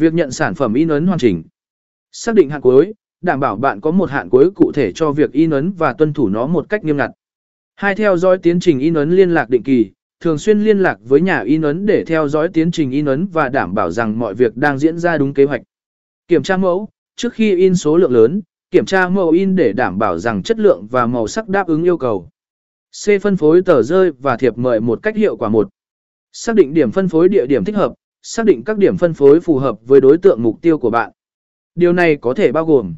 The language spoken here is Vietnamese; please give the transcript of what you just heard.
Việc nhận sản phẩm in ấn hoàn chỉnh. Xác định hạn cuối, đảm bảo bạn có một hạn cuối cụ thể cho việc in ấn và tuân thủ nó một cách nghiêm ngặt. Hai theo dõi tiến trình in ấn liên lạc định kỳ, thường xuyên liên lạc với nhà in ấn để theo dõi tiến trình in ấn và đảm bảo rằng mọi việc đang diễn ra đúng kế hoạch. Kiểm tra mẫu, trước khi in số lượng lớn, kiểm tra mẫu in để đảm bảo rằng chất lượng và màu sắc đáp ứng yêu cầu. C. Phân phối tờ rơi và thiệp mời một cách hiệu quả một. Xác định điểm phân phối địa điểm thích hợp, xác định các điểm phân phối phù hợp với đối tượng mục tiêu của bạn. Điều này có thể bao gồm